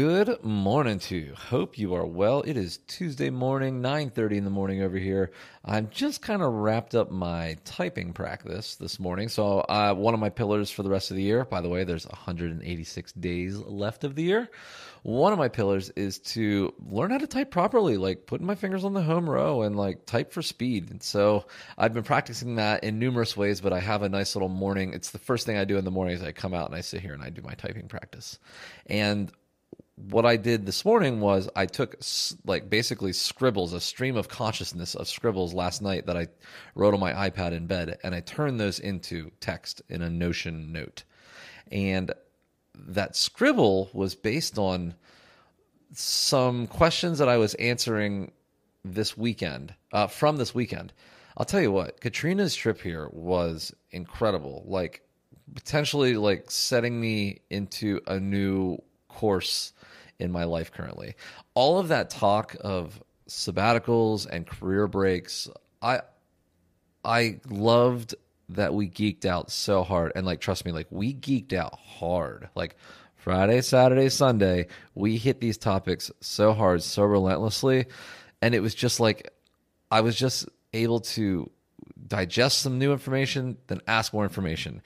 Good morning to you. Hope you are well. It is Tuesday morning, 9:30 in the morning over here. I'm just kind of wrapped up my typing practice this morning. So, uh, one of my pillars for the rest of the year, by the way, there's 186 days left of the year. One of my pillars is to learn how to type properly, like putting my fingers on the home row and like type for speed. And so, I've been practicing that in numerous ways, but I have a nice little morning. It's the first thing I do in the morning is I come out and I sit here and I do my typing practice. And what I did this morning was I took like basically scribbles, a stream of consciousness of scribbles last night that I wrote on my iPad in bed, and I turned those into text in a Notion note. And that scribble was based on some questions that I was answering this weekend, uh, from this weekend. I'll tell you what, Katrina's trip here was incredible. Like, potentially, like setting me into a new course in my life currently. All of that talk of sabbaticals and career breaks, I I loved that we geeked out so hard and like trust me, like we geeked out hard. Like Friday, Saturday, Sunday, we hit these topics so hard, so relentlessly, and it was just like I was just able to digest some new information, then ask more information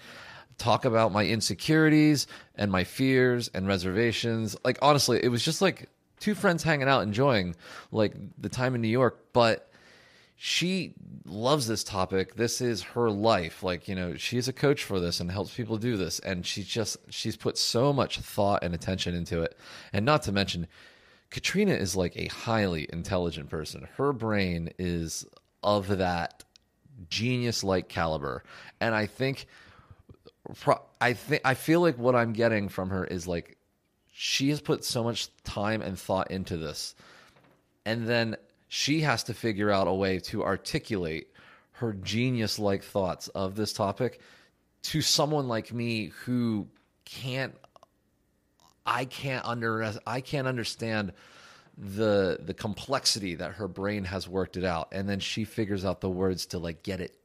talk about my insecurities and my fears and reservations. Like honestly, it was just like two friends hanging out enjoying like the time in New York, but she loves this topic. This is her life. Like, you know, she's a coach for this and helps people do this and she's just she's put so much thought and attention into it. And not to mention Katrina is like a highly intelligent person. Her brain is of that genius like caliber. And I think I think I feel like what I'm getting from her is like she has put so much time and thought into this, and then she has to figure out a way to articulate her genius like thoughts of this topic to someone like me who can't I can't under I can't understand the the complexity that her brain has worked it out and then she figures out the words to like get it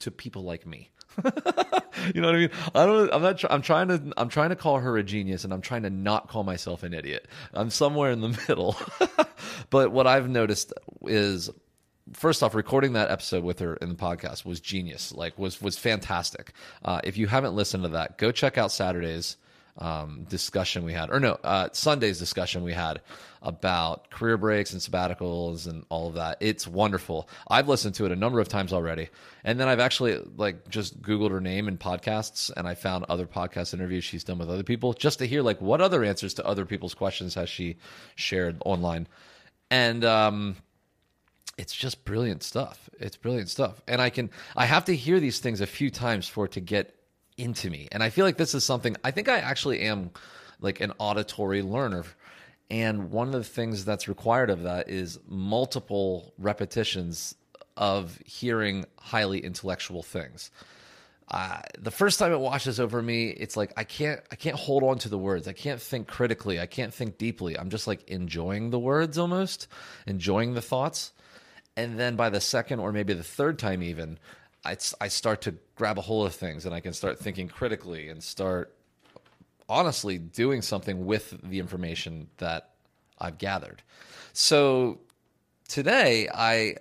to people like me you know what I mean? I don't. I'm not. I'm trying to. I'm trying to call her a genius, and I'm trying to not call myself an idiot. I'm somewhere in the middle. but what I've noticed is, first off, recording that episode with her in the podcast was genius. Like was was fantastic. Uh, if you haven't listened to that, go check out Saturdays um, discussion we had, or no, uh, Sunday's discussion we had about career breaks and sabbaticals and all of that. It's wonderful. I've listened to it a number of times already, and then I've actually like just Googled her name in podcasts, and I found other podcast interviews she's done with other people just to hear like what other answers to other people's questions has she shared online, and um, it's just brilliant stuff. It's brilliant stuff. And I can I have to hear these things a few times for it to get into me. And I feel like this is something I think I actually am like an auditory learner. And one of the things that's required of that is multiple repetitions of hearing highly intellectual things. Uh, the first time it washes over me, it's like I can't I can't hold on to the words. I can't think critically. I can't think deeply. I'm just like enjoying the words almost, enjoying the thoughts. And then by the second or maybe the third time even, I, I start to grab a hold of things and I can start thinking critically and start honestly doing something with the information that I've gathered. So today I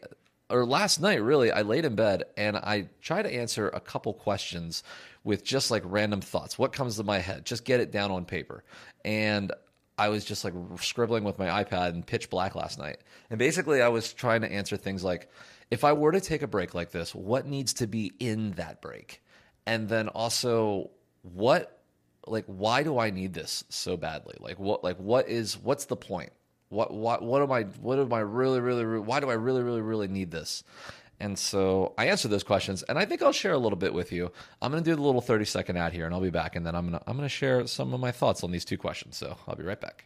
or last night really I laid in bed and I tried to answer a couple questions with just like random thoughts. What comes to my head? Just get it down on paper. And I was just like scribbling with my iPad in pitch black last night. And basically I was trying to answer things like if I were to take a break like this, what needs to be in that break? And then also what like why do I need this so badly? Like what like what is what's the point? What what what am I what am I really really, really why do I really really really need this? And so I answer those questions, and I think I'll share a little bit with you. I'm going to do the little 30 second ad here, and I'll be back, and then I'm going to I'm going to share some of my thoughts on these two questions. So I'll be right back.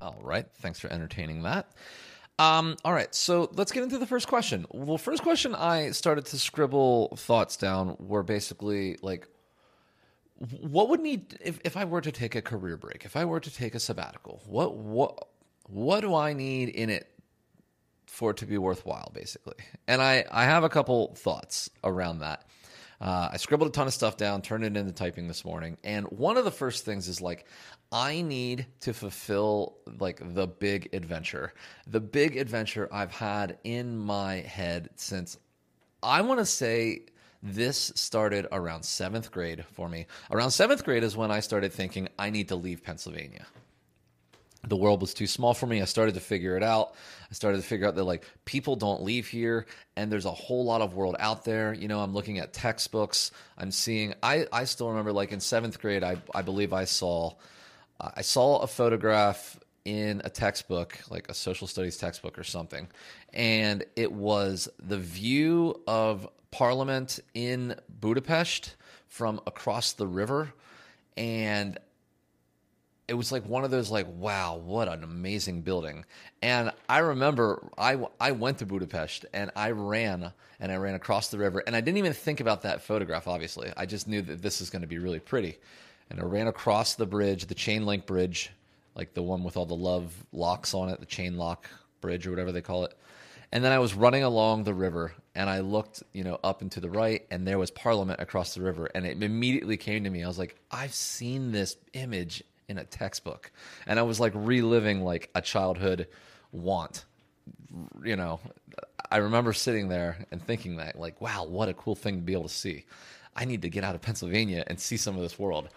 All right, thanks for entertaining that. Um, all right, so let's get into the first question. Well, first question I started to scribble thoughts down were basically like, what would need if, if I were to take a career break, if I were to take a sabbatical, what what what do I need in it for it to be worthwhile, basically? And I I have a couple thoughts around that. Uh, I scribbled a ton of stuff down, turned it into typing this morning, and one of the first things is like, I need to fulfill like the big adventure, the big adventure I've had in my head since I want to say this started around seventh grade for me. Around seventh grade is when I started thinking I need to leave Pennsylvania the world was too small for me. I started to figure it out. I started to figure out that like people don't leave here and there's a whole lot of world out there. You know, I'm looking at textbooks. I'm seeing I I still remember like in 7th grade I I believe I saw I saw a photograph in a textbook, like a social studies textbook or something, and it was the view of Parliament in Budapest from across the river and it was like one of those like wow what an amazing building. And i remember i i went to budapest and i ran and i ran across the river and i didn't even think about that photograph obviously. I just knew that this is going to be really pretty. And i ran across the bridge the chain link bridge like the one with all the love locks on it the chain lock bridge or whatever they call it. And then i was running along the river and i looked you know up and to the right and there was parliament across the river and it immediately came to me. I was like i've seen this image in a textbook. And I was like reliving like a childhood want. You know, I remember sitting there and thinking that like, wow, what a cool thing to be able to see. I need to get out of Pennsylvania and see some of this world.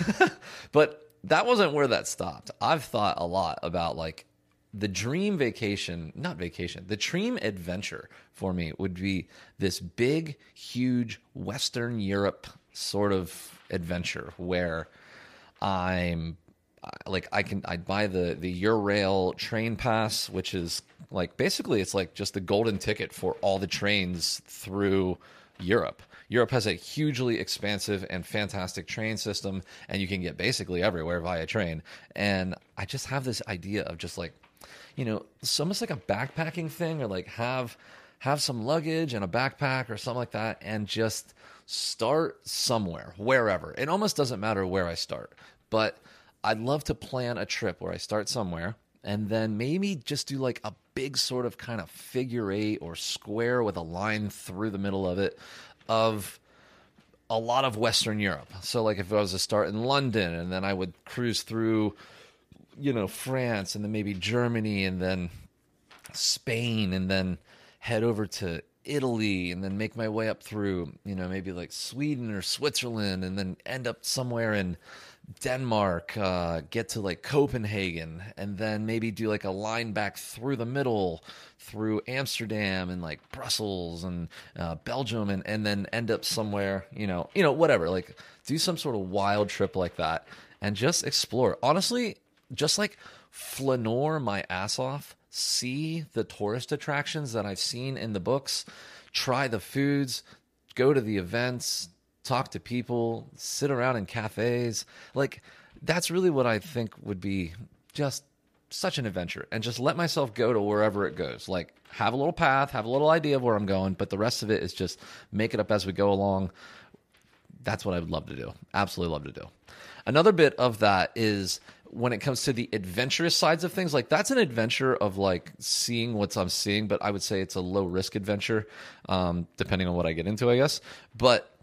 but that wasn't where that stopped. I've thought a lot about like the dream vacation, not vacation, the dream adventure for me would be this big, huge Western Europe sort of adventure where I'm uh, like I can I'd buy the the Eurail train pass, which is like basically it's like just the golden ticket for all the trains through Europe. Europe has a hugely expansive and fantastic train system, and you can get basically everywhere via train. And I just have this idea of just like, you know, it's almost like a backpacking thing, or like have have some luggage and a backpack or something like that, and just start somewhere, wherever. It almost doesn't matter where I start, but I'd love to plan a trip where I start somewhere and then maybe just do like a big sort of kind of figure eight or square with a line through the middle of it of a lot of Western Europe. So, like, if I was to start in London and then I would cruise through, you know, France and then maybe Germany and then Spain and then head over to Italy and then make my way up through, you know, maybe like Sweden or Switzerland and then end up somewhere in Denmark, uh, get to like Copenhagen, and then maybe do like a line back through the middle through Amsterdam and like Brussels and uh, Belgium, and, and then end up somewhere, you know, you know, whatever. Like do some sort of wild trip like that and just explore. Honestly, just like flaneur my ass off, see the tourist attractions that I've seen in the books, try the foods, go to the events, talk to people, sit around in cafes. Like that's really what I think would be just such an adventure and just let myself go to wherever it goes. Like have a little path, have a little idea of where I'm going, but the rest of it is just make it up as we go along. That's what I would love to do. Absolutely love to do. Another bit of that is when it comes to the adventurous sides of things, like that's an adventure of like seeing what I'm seeing, but I would say it's a low risk adventure, um, depending on what I get into, I guess. But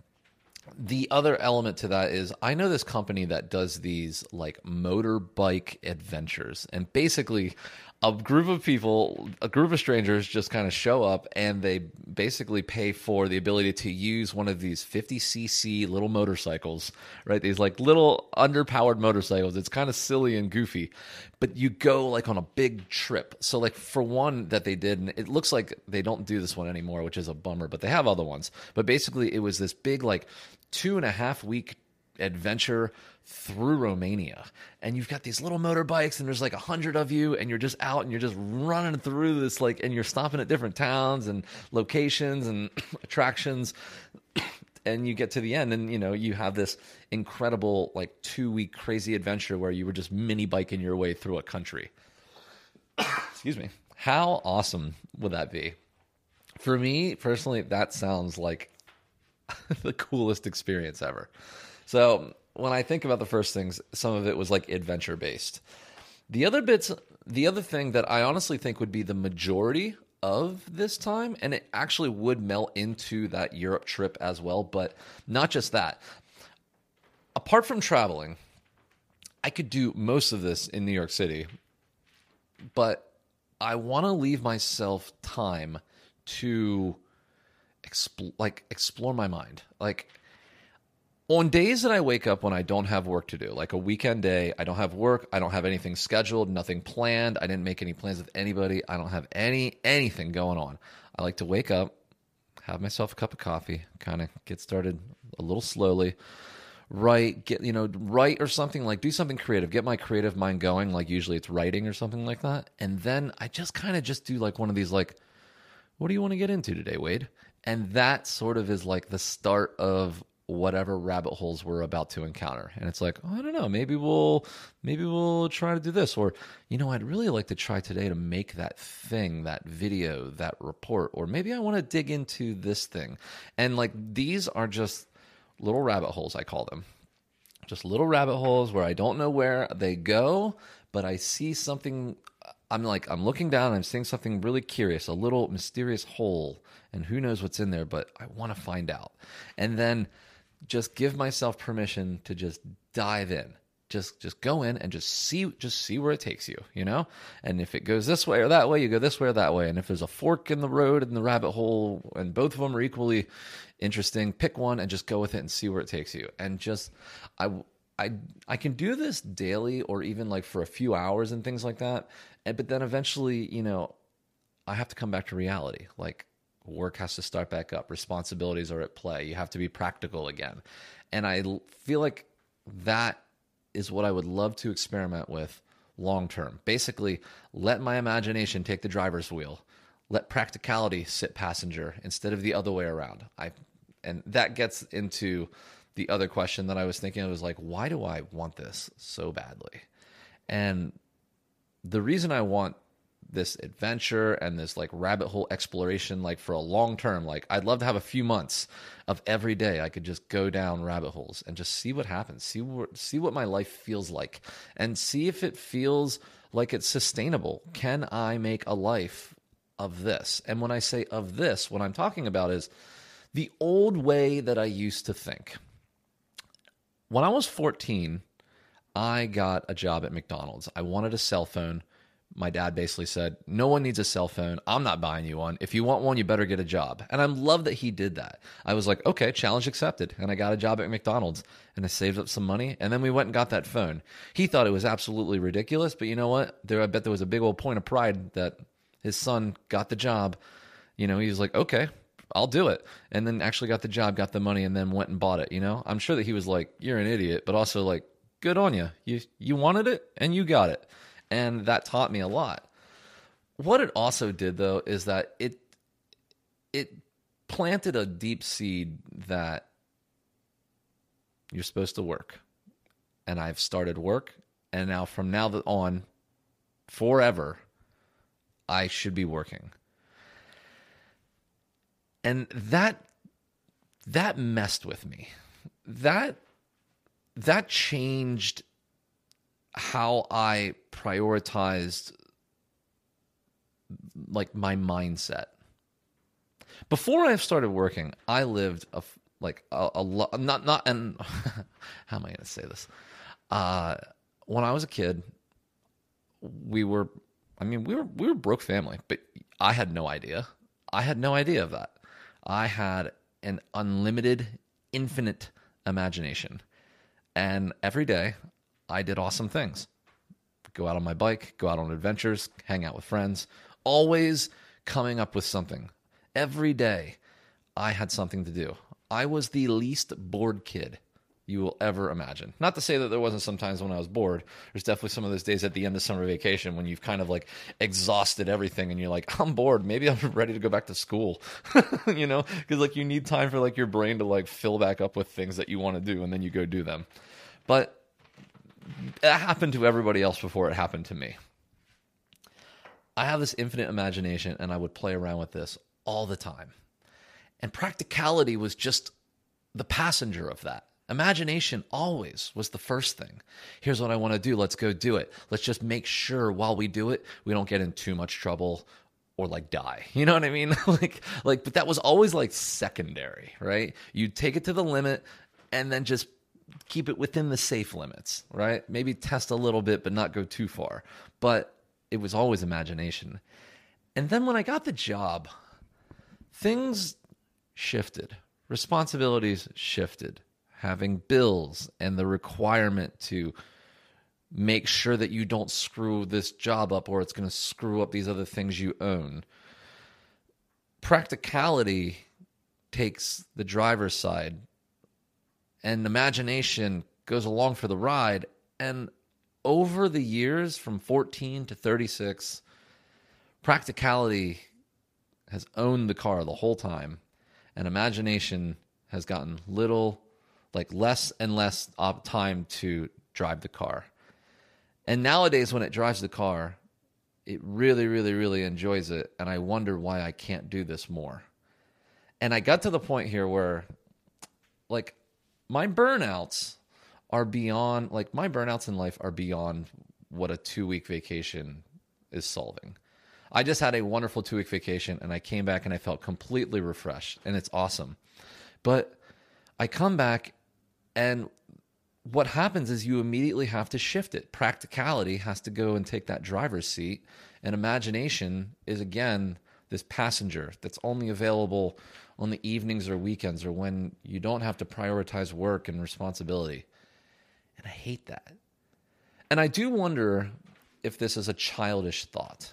the other element to that is I know this company that does these like motorbike adventures. And basically, a group of people, a group of strangers just kind of show up and they basically pay for the ability to use one of these 50cc little motorcycles, right? These like little underpowered motorcycles. It's kind of silly and goofy, but you go like on a big trip. So, like, for one that they did, and it looks like they don't do this one anymore, which is a bummer, but they have other ones. But basically, it was this big, like, two and a half week adventure through Romania. And you've got these little motorbikes, and there's like a hundred of you, and you're just out and you're just running through this, like, and you're stopping at different towns and locations and attractions. and you get to the end, and you know, you have this incredible, like, two week crazy adventure where you were just mini biking your way through a country. Excuse me. How awesome would that be? For me personally, that sounds like the coolest experience ever. So when I think about the first things, some of it was like adventure based. The other bits, the other thing that I honestly think would be the majority of this time and it actually would melt into that Europe trip as well, but not just that. Apart from traveling, I could do most of this in New York City, but I want to leave myself time to expl- like explore my mind. Like on days that I wake up when I don't have work to do, like a weekend day, I don't have work, I don't have anything scheduled, nothing planned, I didn't make any plans with anybody, I don't have any anything going on. I like to wake up, have myself a cup of coffee, kind of get started a little slowly, write, get you know, write or something like do something creative, get my creative mind going, like usually it's writing or something like that. And then I just kind of just do like one of these like what do you want to get into today, Wade? And that sort of is like the start of whatever rabbit holes we're about to encounter. And it's like, oh, I don't know, maybe we'll maybe we'll try to do this or you know, I'd really like to try today to make that thing, that video, that report or maybe I want to dig into this thing. And like these are just little rabbit holes I call them. Just little rabbit holes where I don't know where they go, but I see something uh, I'm like I'm looking down I'm seeing something really curious, a little mysterious hole, and who knows what's in there, but I want to find out. And then just give myself permission to just dive in. Just just go in and just see just see where it takes you, you know? And if it goes this way or that way, you go this way or that way. And if there's a fork in the road and the rabbit hole and both of them are equally interesting, pick one and just go with it and see where it takes you. And just I I I can do this daily or even like for a few hours and things like that. And but then eventually, you know, I have to come back to reality. Like work has to start back up, responsibilities are at play. You have to be practical again. And I feel like that is what I would love to experiment with long term. Basically, let my imagination take the driver's wheel. Let practicality sit passenger instead of the other way around. I and that gets into the other question that I was thinking it was like why do I want this so badly? And the reason I want this adventure and this like rabbit hole exploration like for a long term like i'd love to have a few months of every day i could just go down rabbit holes and just see what happens see what see what my life feels like and see if it feels like it's sustainable. Can i make a life of this? And when i say of this what i'm talking about is the old way that i used to think. When i was 14 i got a job at mcdonald's. I wanted a cell phone my dad basically said, No one needs a cell phone. I'm not buying you one. If you want one, you better get a job. And I love that he did that. I was like, Okay, challenge accepted. And I got a job at McDonald's and I saved up some money. And then we went and got that phone. He thought it was absolutely ridiculous. But you know what? There, I bet there was a big old point of pride that his son got the job. You know, he was like, Okay, I'll do it. And then actually got the job, got the money, and then went and bought it. You know, I'm sure that he was like, You're an idiot, but also like, Good on you. You you wanted it and you got it and that taught me a lot. What it also did though is that it it planted a deep seed that you're supposed to work. And I've started work and now from now on forever I should be working. And that that messed with me. That that changed how I prioritized like my mindset. Before I started working, I lived a like a, a lot not not and how am I going to say this? Uh when I was a kid, we were I mean, we were we were broke family, but I had no idea. I had no idea of that. I had an unlimited, infinite imagination. And every day I did awesome things. Go out on my bike, go out on adventures, hang out with friends, always coming up with something. Every day, I had something to do. I was the least bored kid you will ever imagine. Not to say that there wasn't sometimes when I was bored. There's definitely some of those days at the end of summer vacation when you've kind of like exhausted everything and you're like, I'm bored. Maybe I'm ready to go back to school. you know, because like you need time for like your brain to like fill back up with things that you want to do and then you go do them. But it happened to everybody else before it happened to me. I have this infinite imagination and I would play around with this all the time. And practicality was just the passenger of that. Imagination always was the first thing. Here's what I want to do. Let's go do it. Let's just make sure while we do it, we don't get in too much trouble or like die. You know what I mean? like like but that was always like secondary, right? You take it to the limit and then just keep it within the safe limits, right? Maybe test a little bit but not go too far. But it was always imagination. And then when I got the job, things shifted. Responsibilities shifted. Having bills and the requirement to make sure that you don't screw this job up or it's going to screw up these other things you own. Practicality takes the driver's side and imagination goes along for the ride. And over the years from 14 to 36, practicality has owned the car the whole time, and imagination has gotten little, like less and less time to drive the car. And nowadays, when it drives the car, it really, really, really enjoys it. And I wonder why I can't do this more. And I got to the point here where, like, my burnouts are beyond, like, my burnouts in life are beyond what a two week vacation is solving. I just had a wonderful two week vacation and I came back and I felt completely refreshed and it's awesome. But I come back and what happens is you immediately have to shift it. Practicality has to go and take that driver's seat, and imagination is again this passenger that's only available on the evenings or weekends or when you don't have to prioritize work and responsibility. And I hate that. And I do wonder if this is a childish thought.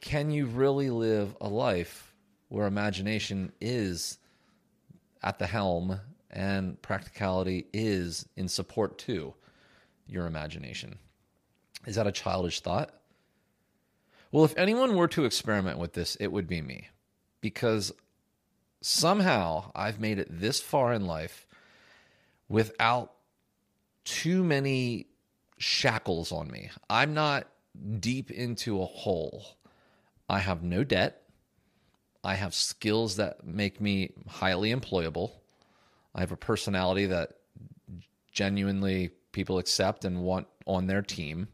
Can you really live a life where imagination is at the helm and practicality is in support to your imagination. Is that a childish thought? Well, if anyone were to experiment with this, it would be me. Because somehow I've made it this far in life without too many shackles on me. I'm not deep into a hole. I have no debt. I have skills that make me highly employable. I have a personality that genuinely people accept and want on their team.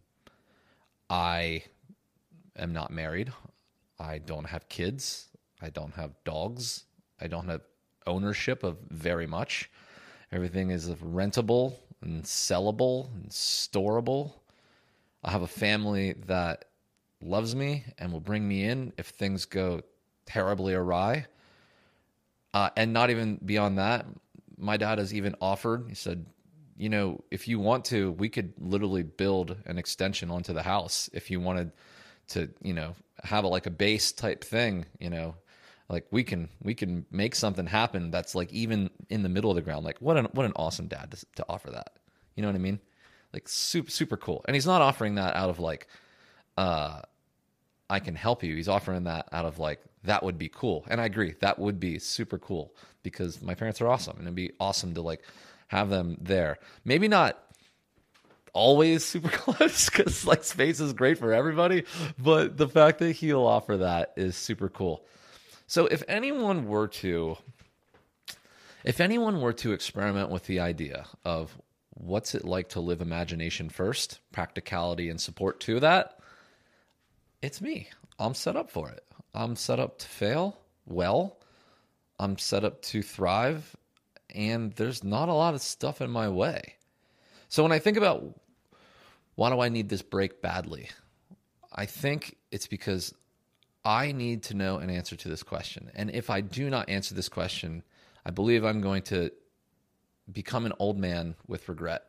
I am not married. I don't have kids. I don't have dogs. I don't have ownership of very much. Everything is rentable and sellable and storable. I have a family that loves me and will bring me in if things go terribly awry. Uh, and not even beyond that, my dad has even offered. He said, you know, if you want to, we could literally build an extension onto the house if you wanted to, you know, have a, like a base type thing, you know, like we can we can make something happen that's like even in the middle of the ground. Like what an what an awesome dad to, to offer that. You know what I mean? Like super super cool. And he's not offering that out of like uh I can help you. He's offering that out of like that would be cool. And I agree, that would be super cool because my parents are awesome and it'd be awesome to like have them there. Maybe not always super close because like space is great for everybody, but the fact that he'll offer that is super cool. So if anyone were to if anyone were to experiment with the idea of what's it like to live imagination first, practicality and support to that, it's me. I'm set up for it. I'm set up to fail well. I'm set up to thrive, and there's not a lot of stuff in my way. So when I think about why do I need this break badly, I think it's because I need to know an answer to this question. And if I do not answer this question, I believe I'm going to become an old man with regret.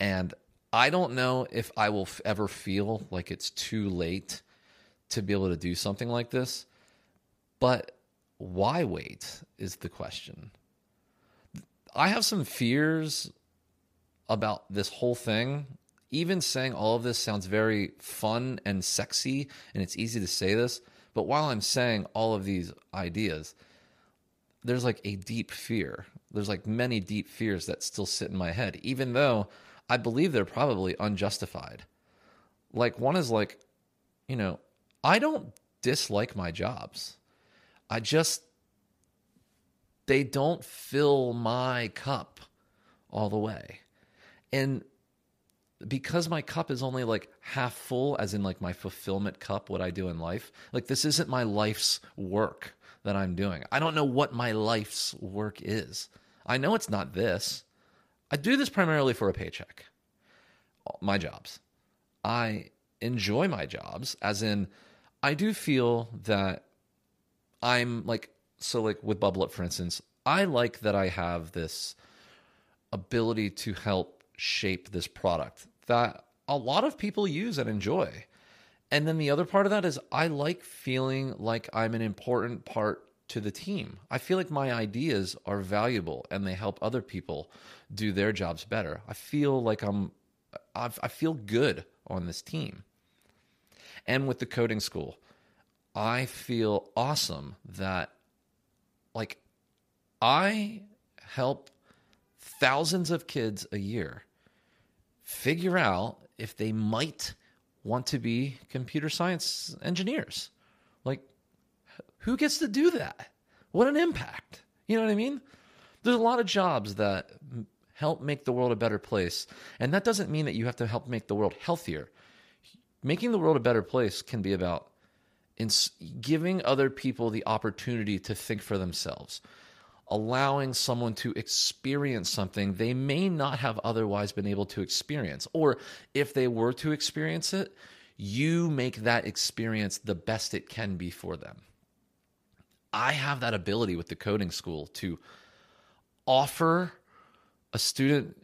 And I don't know if I will ever feel like it's too late to be able to do something like this. But why wait is the question. I have some fears about this whole thing. Even saying all of this sounds very fun and sexy, and it's easy to say this. But while I'm saying all of these ideas, there's like a deep fear. There's like many deep fears that still sit in my head, even though I believe they're probably unjustified. Like, one is like, you know, I don't dislike my jobs. I just, they don't fill my cup all the way. And because my cup is only like half full, as in like my fulfillment cup, what I do in life, like this isn't my life's work that I'm doing. I don't know what my life's work is. I know it's not this. I do this primarily for a paycheck. My jobs. I enjoy my jobs, as in, I do feel that I'm like, so like with Bubble Up, for instance, I like that I have this ability to help shape this product that a lot of people use and enjoy. And then the other part of that is I like feeling like I'm an important part to the team. I feel like my ideas are valuable and they help other people do their jobs better. I feel like I'm I've, I feel good on this team. And with the coding school, I feel awesome that like I help thousands of kids a year figure out if they might want to be computer science engineers. Like, who gets to do that? What an impact. You know what I mean? There's a lot of jobs that help make the world a better place. And that doesn't mean that you have to help make the world healthier. Making the world a better place can be about giving other people the opportunity to think for themselves, allowing someone to experience something they may not have otherwise been able to experience. Or if they were to experience it, you make that experience the best it can be for them. I have that ability with the coding school to offer a student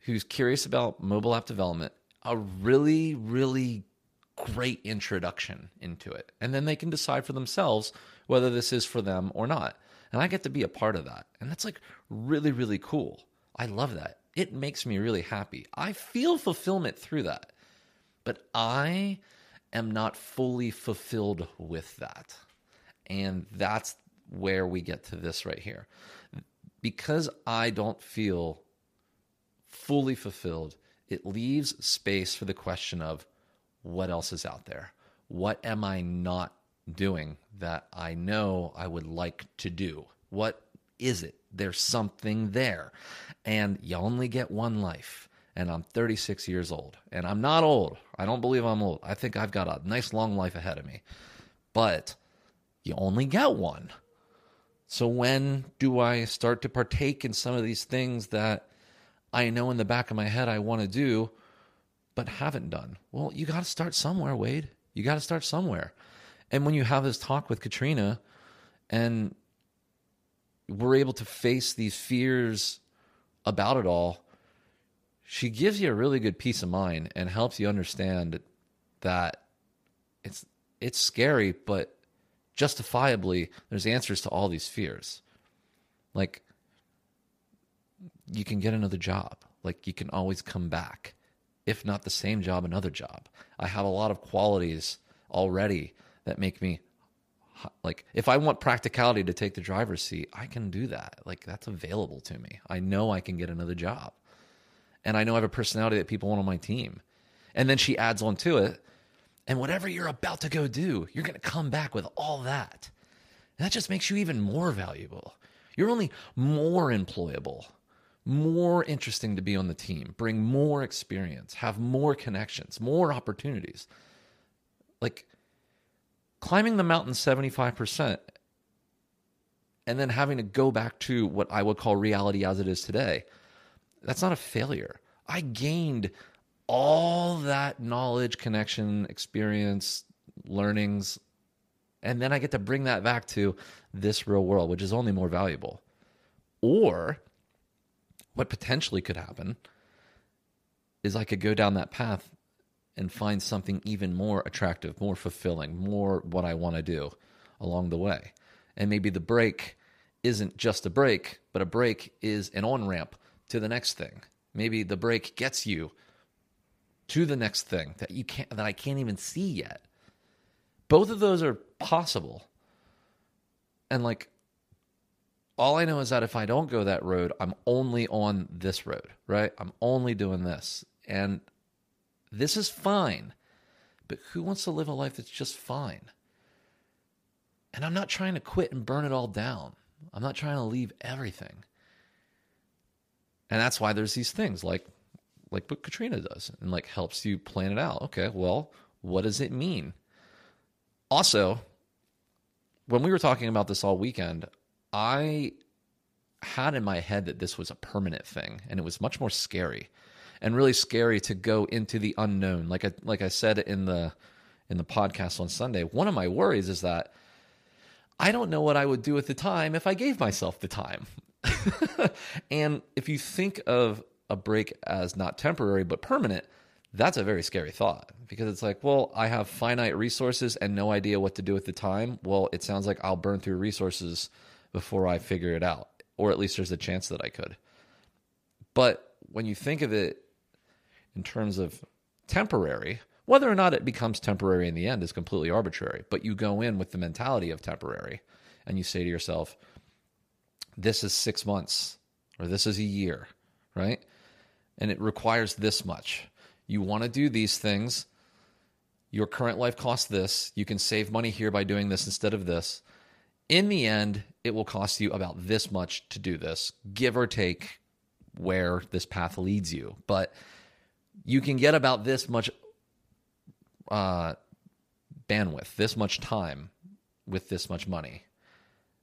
who's curious about mobile app development a really, really great introduction into it. And then they can decide for themselves whether this is for them or not. And I get to be a part of that. And that's like really, really cool. I love that. It makes me really happy. I feel fulfillment through that. But I am not fully fulfilled with that. And that's where we get to this right here. Because I don't feel fully fulfilled, it leaves space for the question of what else is out there? What am I not doing that I know I would like to do? What is it? There's something there. And you only get one life. And I'm 36 years old. And I'm not old. I don't believe I'm old. I think I've got a nice long life ahead of me. But you only get one. So when do I start to partake in some of these things that I know in the back of my head I want to do, but haven't done? Well, you got to start somewhere, Wade. You got to start somewhere. And when you have this talk with Katrina and we're able to face these fears about it all, she gives you a really good peace of mind and helps you understand that it's it's scary, but justifiably there's answers to all these fears. Like you can get another job. Like you can always come back. If not the same job, another job. I have a lot of qualities already that make me like if I want practicality to take the driver's seat, I can do that. Like that's available to me. I know I can get another job. And I know I have a personality that people want on my team. And then she adds on to it. And whatever you're about to go do, you're going to come back with all that. And that just makes you even more valuable. You're only more employable, more interesting to be on the team, bring more experience, have more connections, more opportunities. Like climbing the mountain 75% and then having to go back to what I would call reality as it is today, that's not a failure. I gained all that knowledge, connection, experience, learnings, and then I get to bring that back to this real world, which is only more valuable. Or what potentially could happen is I could go down that path and find something even more attractive, more fulfilling, more what I want to do along the way. And maybe the break isn't just a break, but a break is an on ramp to the next thing. Maybe the break gets you to the next thing that you can't that I can't even see yet. Both of those are possible. And like all I know is that if I don't go that road, I'm only on this road, right? I'm only doing this. And this is fine. But who wants to live a life that's just fine? And I'm not trying to quit and burn it all down. I'm not trying to leave everything. And that's why there's these things like like what Katrina does and like helps you plan it out. Okay, well, what does it mean? Also, when we were talking about this all weekend, I had in my head that this was a permanent thing and it was much more scary and really scary to go into the unknown. Like I like I said in the in the podcast on Sunday, one of my worries is that I don't know what I would do with the time if I gave myself the time. and if you think of a break as not temporary but permanent, that's a very scary thought because it's like, well, I have finite resources and no idea what to do with the time. Well, it sounds like I'll burn through resources before I figure it out, or at least there's a chance that I could. But when you think of it in terms of temporary, whether or not it becomes temporary in the end is completely arbitrary. But you go in with the mentality of temporary and you say to yourself, this is six months or this is a year, right? And it requires this much. You want to do these things. Your current life costs this. You can save money here by doing this instead of this. In the end, it will cost you about this much to do this, give or take where this path leads you. But you can get about this much uh, bandwidth, this much time with this much money.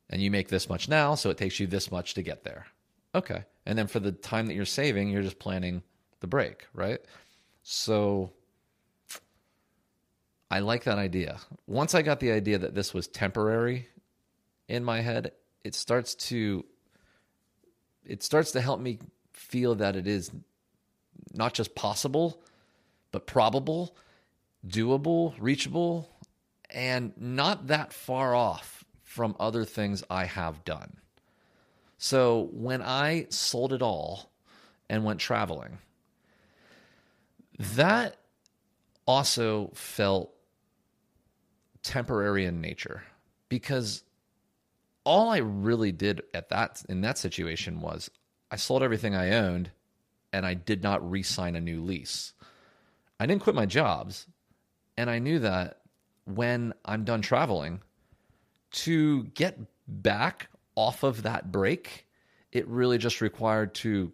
And you make this much now, so it takes you this much to get there. Okay. And then for the time that you're saving, you're just planning the break, right? So I like that idea. Once I got the idea that this was temporary in my head, it starts to it starts to help me feel that it is not just possible, but probable, doable, reachable, and not that far off from other things I have done. So when I sold it all and went traveling, that also felt temporary in nature because all I really did at that in that situation was I sold everything I owned and I did not re-sign a new lease. I didn't quit my jobs, and I knew that when I'm done traveling to get back off of that break, it really just required to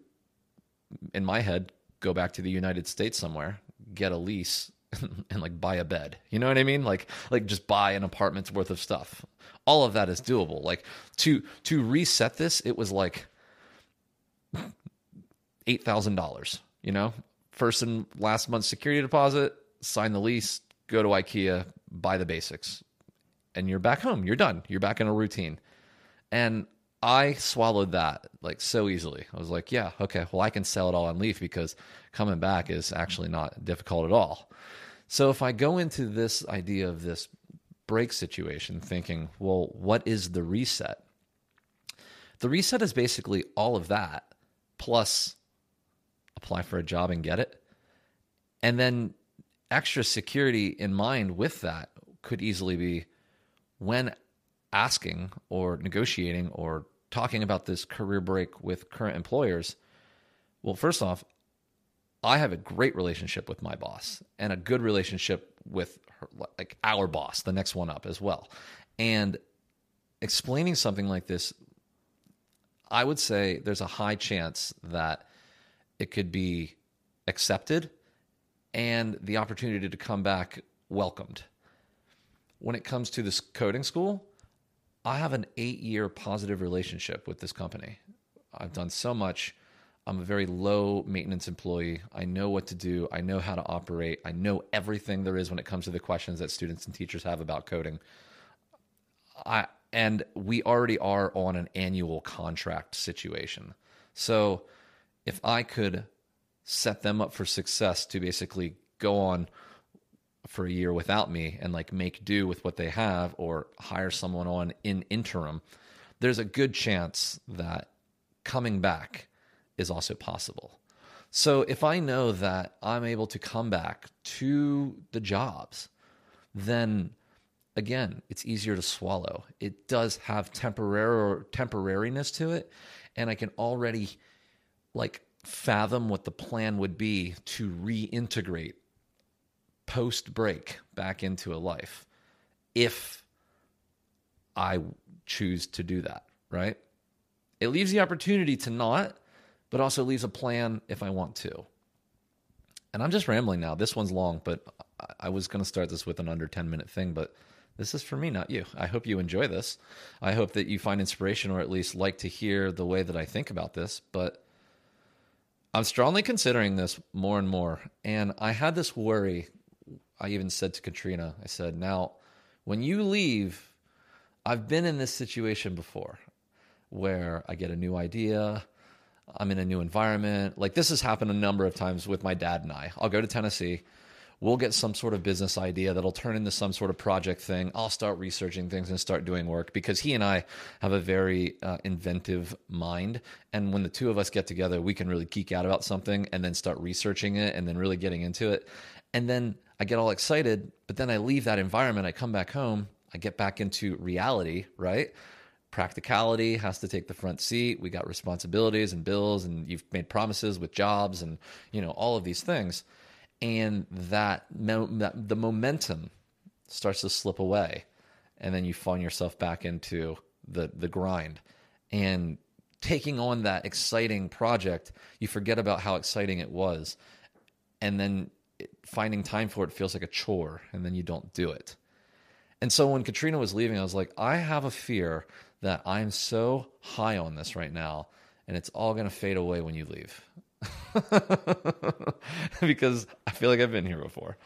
in my head go back to the United States somewhere, get a lease, and like buy a bed. You know what I mean? Like like just buy an apartment's worth of stuff. All of that is doable. Like to to reset this, it was like eight thousand dollars. You know, first and last month's security deposit, sign the lease, go to IKEA, buy the basics, and you're back home. You're done. You're back in a routine. And I swallowed that like so easily. I was like, yeah, okay, well, I can sell it all and leave because coming back is actually not difficult at all. So if I go into this idea of this break situation thinking, well, what is the reset? The reset is basically all of that plus apply for a job and get it. And then extra security in mind with that could easily be when asking or negotiating or talking about this career break with current employers, well, first off, I have a great relationship with my boss and a good relationship with her, like our boss, the next one up as well. And explaining something like this, I would say there's a high chance that it could be accepted and the opportunity to come back welcomed. When it comes to this coding school, I have an eight year positive relationship with this company. I've done so much. I'm a very low maintenance employee. I know what to do. I know how to operate. I know everything there is when it comes to the questions that students and teachers have about coding. I and we already are on an annual contract situation. So if I could set them up for success to basically go on for a year without me and like make do with what they have or hire someone on in interim, there's a good chance that coming back is also possible. So if I know that I'm able to come back to the jobs, then again, it's easier to swallow. It does have temporary temporariness to it, and I can already like fathom what the plan would be to reintegrate post break back into a life if I choose to do that, right? It leaves the opportunity to not, but also leaves a plan if I want to. and I'm just rambling now. This one's long, but I was going to start this with an under 10 minute thing, but this is for me, not you. I hope you enjoy this. I hope that you find inspiration or at least like to hear the way that I think about this. But I'm strongly considering this more and more. And I had this worry. I even said to Katrina, I said, now, when you leave, I've been in this situation before where I get a new idea. I'm in a new environment. Like this has happened a number of times with my dad and I. I'll go to Tennessee we'll get some sort of business idea that'll turn into some sort of project thing. I'll start researching things and start doing work because he and I have a very uh, inventive mind. And when the two of us get together, we can really geek out about something and then start researching it and then really getting into it. And then I get all excited, but then I leave that environment. I come back home, I get back into reality, right? practicality has to take the front seat we got responsibilities and bills and you've made promises with jobs and you know all of these things and that, that the momentum starts to slip away and then you find yourself back into the the grind. And taking on that exciting project you forget about how exciting it was and then finding time for it feels like a chore and then you don't do it. And so when katrina was leaving i was like i have a fear that i'm so high on this right now and it's all going to fade away when you leave because I feel like I've been here before.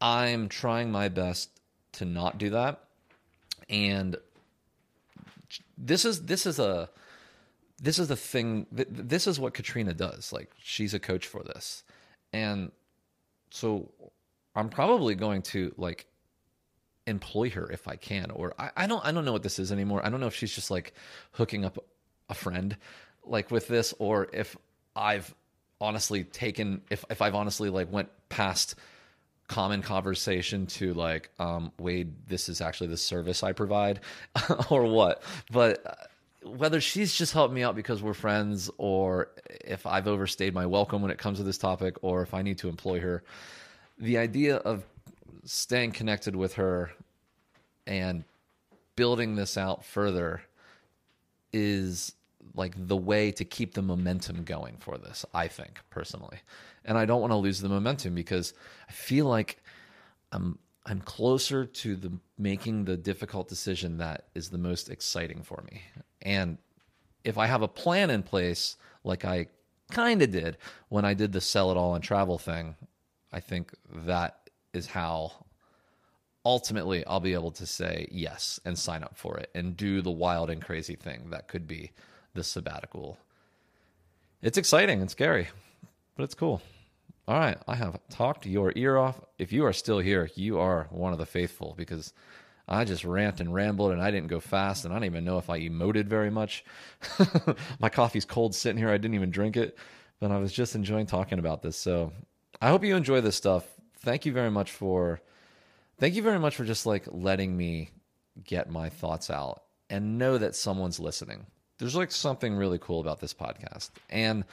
I'm trying my best to not do that. And this is this is a this is the thing this is what Katrina does. Like she's a coach for this. And so I'm probably going to like employ her if I can. Or I, I don't I don't know what this is anymore. I don't know if she's just like hooking up a friend like with this or if I've honestly taken if if I've honestly like went past common conversation to like um Wade this is actually the service I provide or what. But uh, whether she's just helped me out because we're friends or if I've overstayed my welcome when it comes to this topic or if I need to employ her the idea of staying connected with her and building this out further is like the way to keep the momentum going for this, I think personally. And I don't want to lose the momentum because I feel like I'm I'm closer to the making the difficult decision that is the most exciting for me. And if I have a plan in place like I kind of did when I did the sell it all and travel thing, I think that is how ultimately I'll be able to say yes and sign up for it and do the wild and crazy thing that could be this sabbatical. It's exciting and scary, but it's cool. All right, I have talked your ear off. If you are still here, you are one of the faithful because I just rant and rambled and I didn't go fast and I don't even know if I emoted very much. My coffee's cold sitting here. I didn't even drink it, but I was just enjoying talking about this. So I hope you enjoy this stuff. Thank you very much for thank you very much for just like letting me get my thoughts out and know that someone's listening there's like something really cool about this podcast. And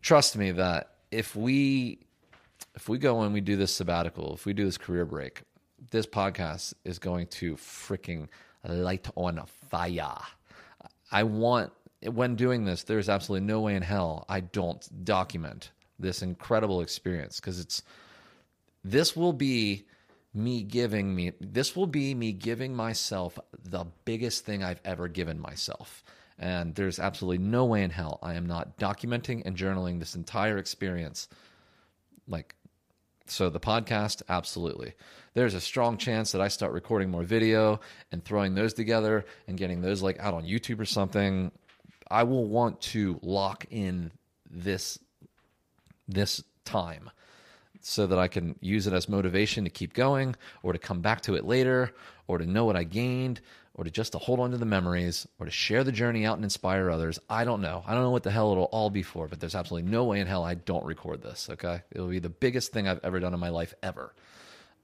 trust me that if we if we go and we do this sabbatical, if we do this career break, this podcast is going to freaking light on fire. I want when doing this, there's absolutely no way in hell I don't document this incredible experience because it's this will be me giving me this will be me giving myself the biggest thing I've ever given myself. And there's absolutely no way in hell I am not documenting and journaling this entire experience. Like, so the podcast, absolutely. There's a strong chance that I start recording more video and throwing those together and getting those like out on YouTube or something. I will want to lock in this this time so that I can use it as motivation to keep going or to come back to it later or to know what I gained or to just to hold on to the memories or to share the journey out and inspire others. I don't know. I don't know what the hell it'll all be for, but there's absolutely no way in hell I don't record this. Okay. It'll be the biggest thing I've ever done in my life ever.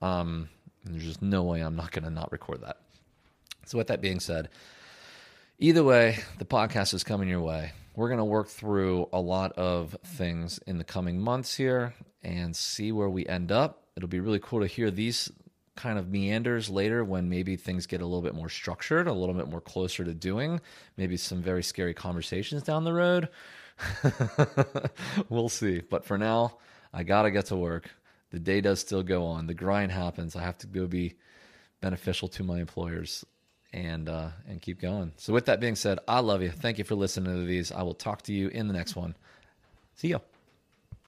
Um, there's just no way I'm not going to not record that. So, with that being said, either way, the podcast is coming your way. We're going to work through a lot of things in the coming months here and see where we end up. It'll be really cool to hear these kind of meanders later when maybe things get a little bit more structured, a little bit more closer to doing, maybe some very scary conversations down the road. we'll see. But for now, I gotta get to work. The day does still go on. The grind happens. I have to go be beneficial to my employers and uh, and keep going. So with that being said, I love you. Thank you for listening to these. I will talk to you in the next one. See ya.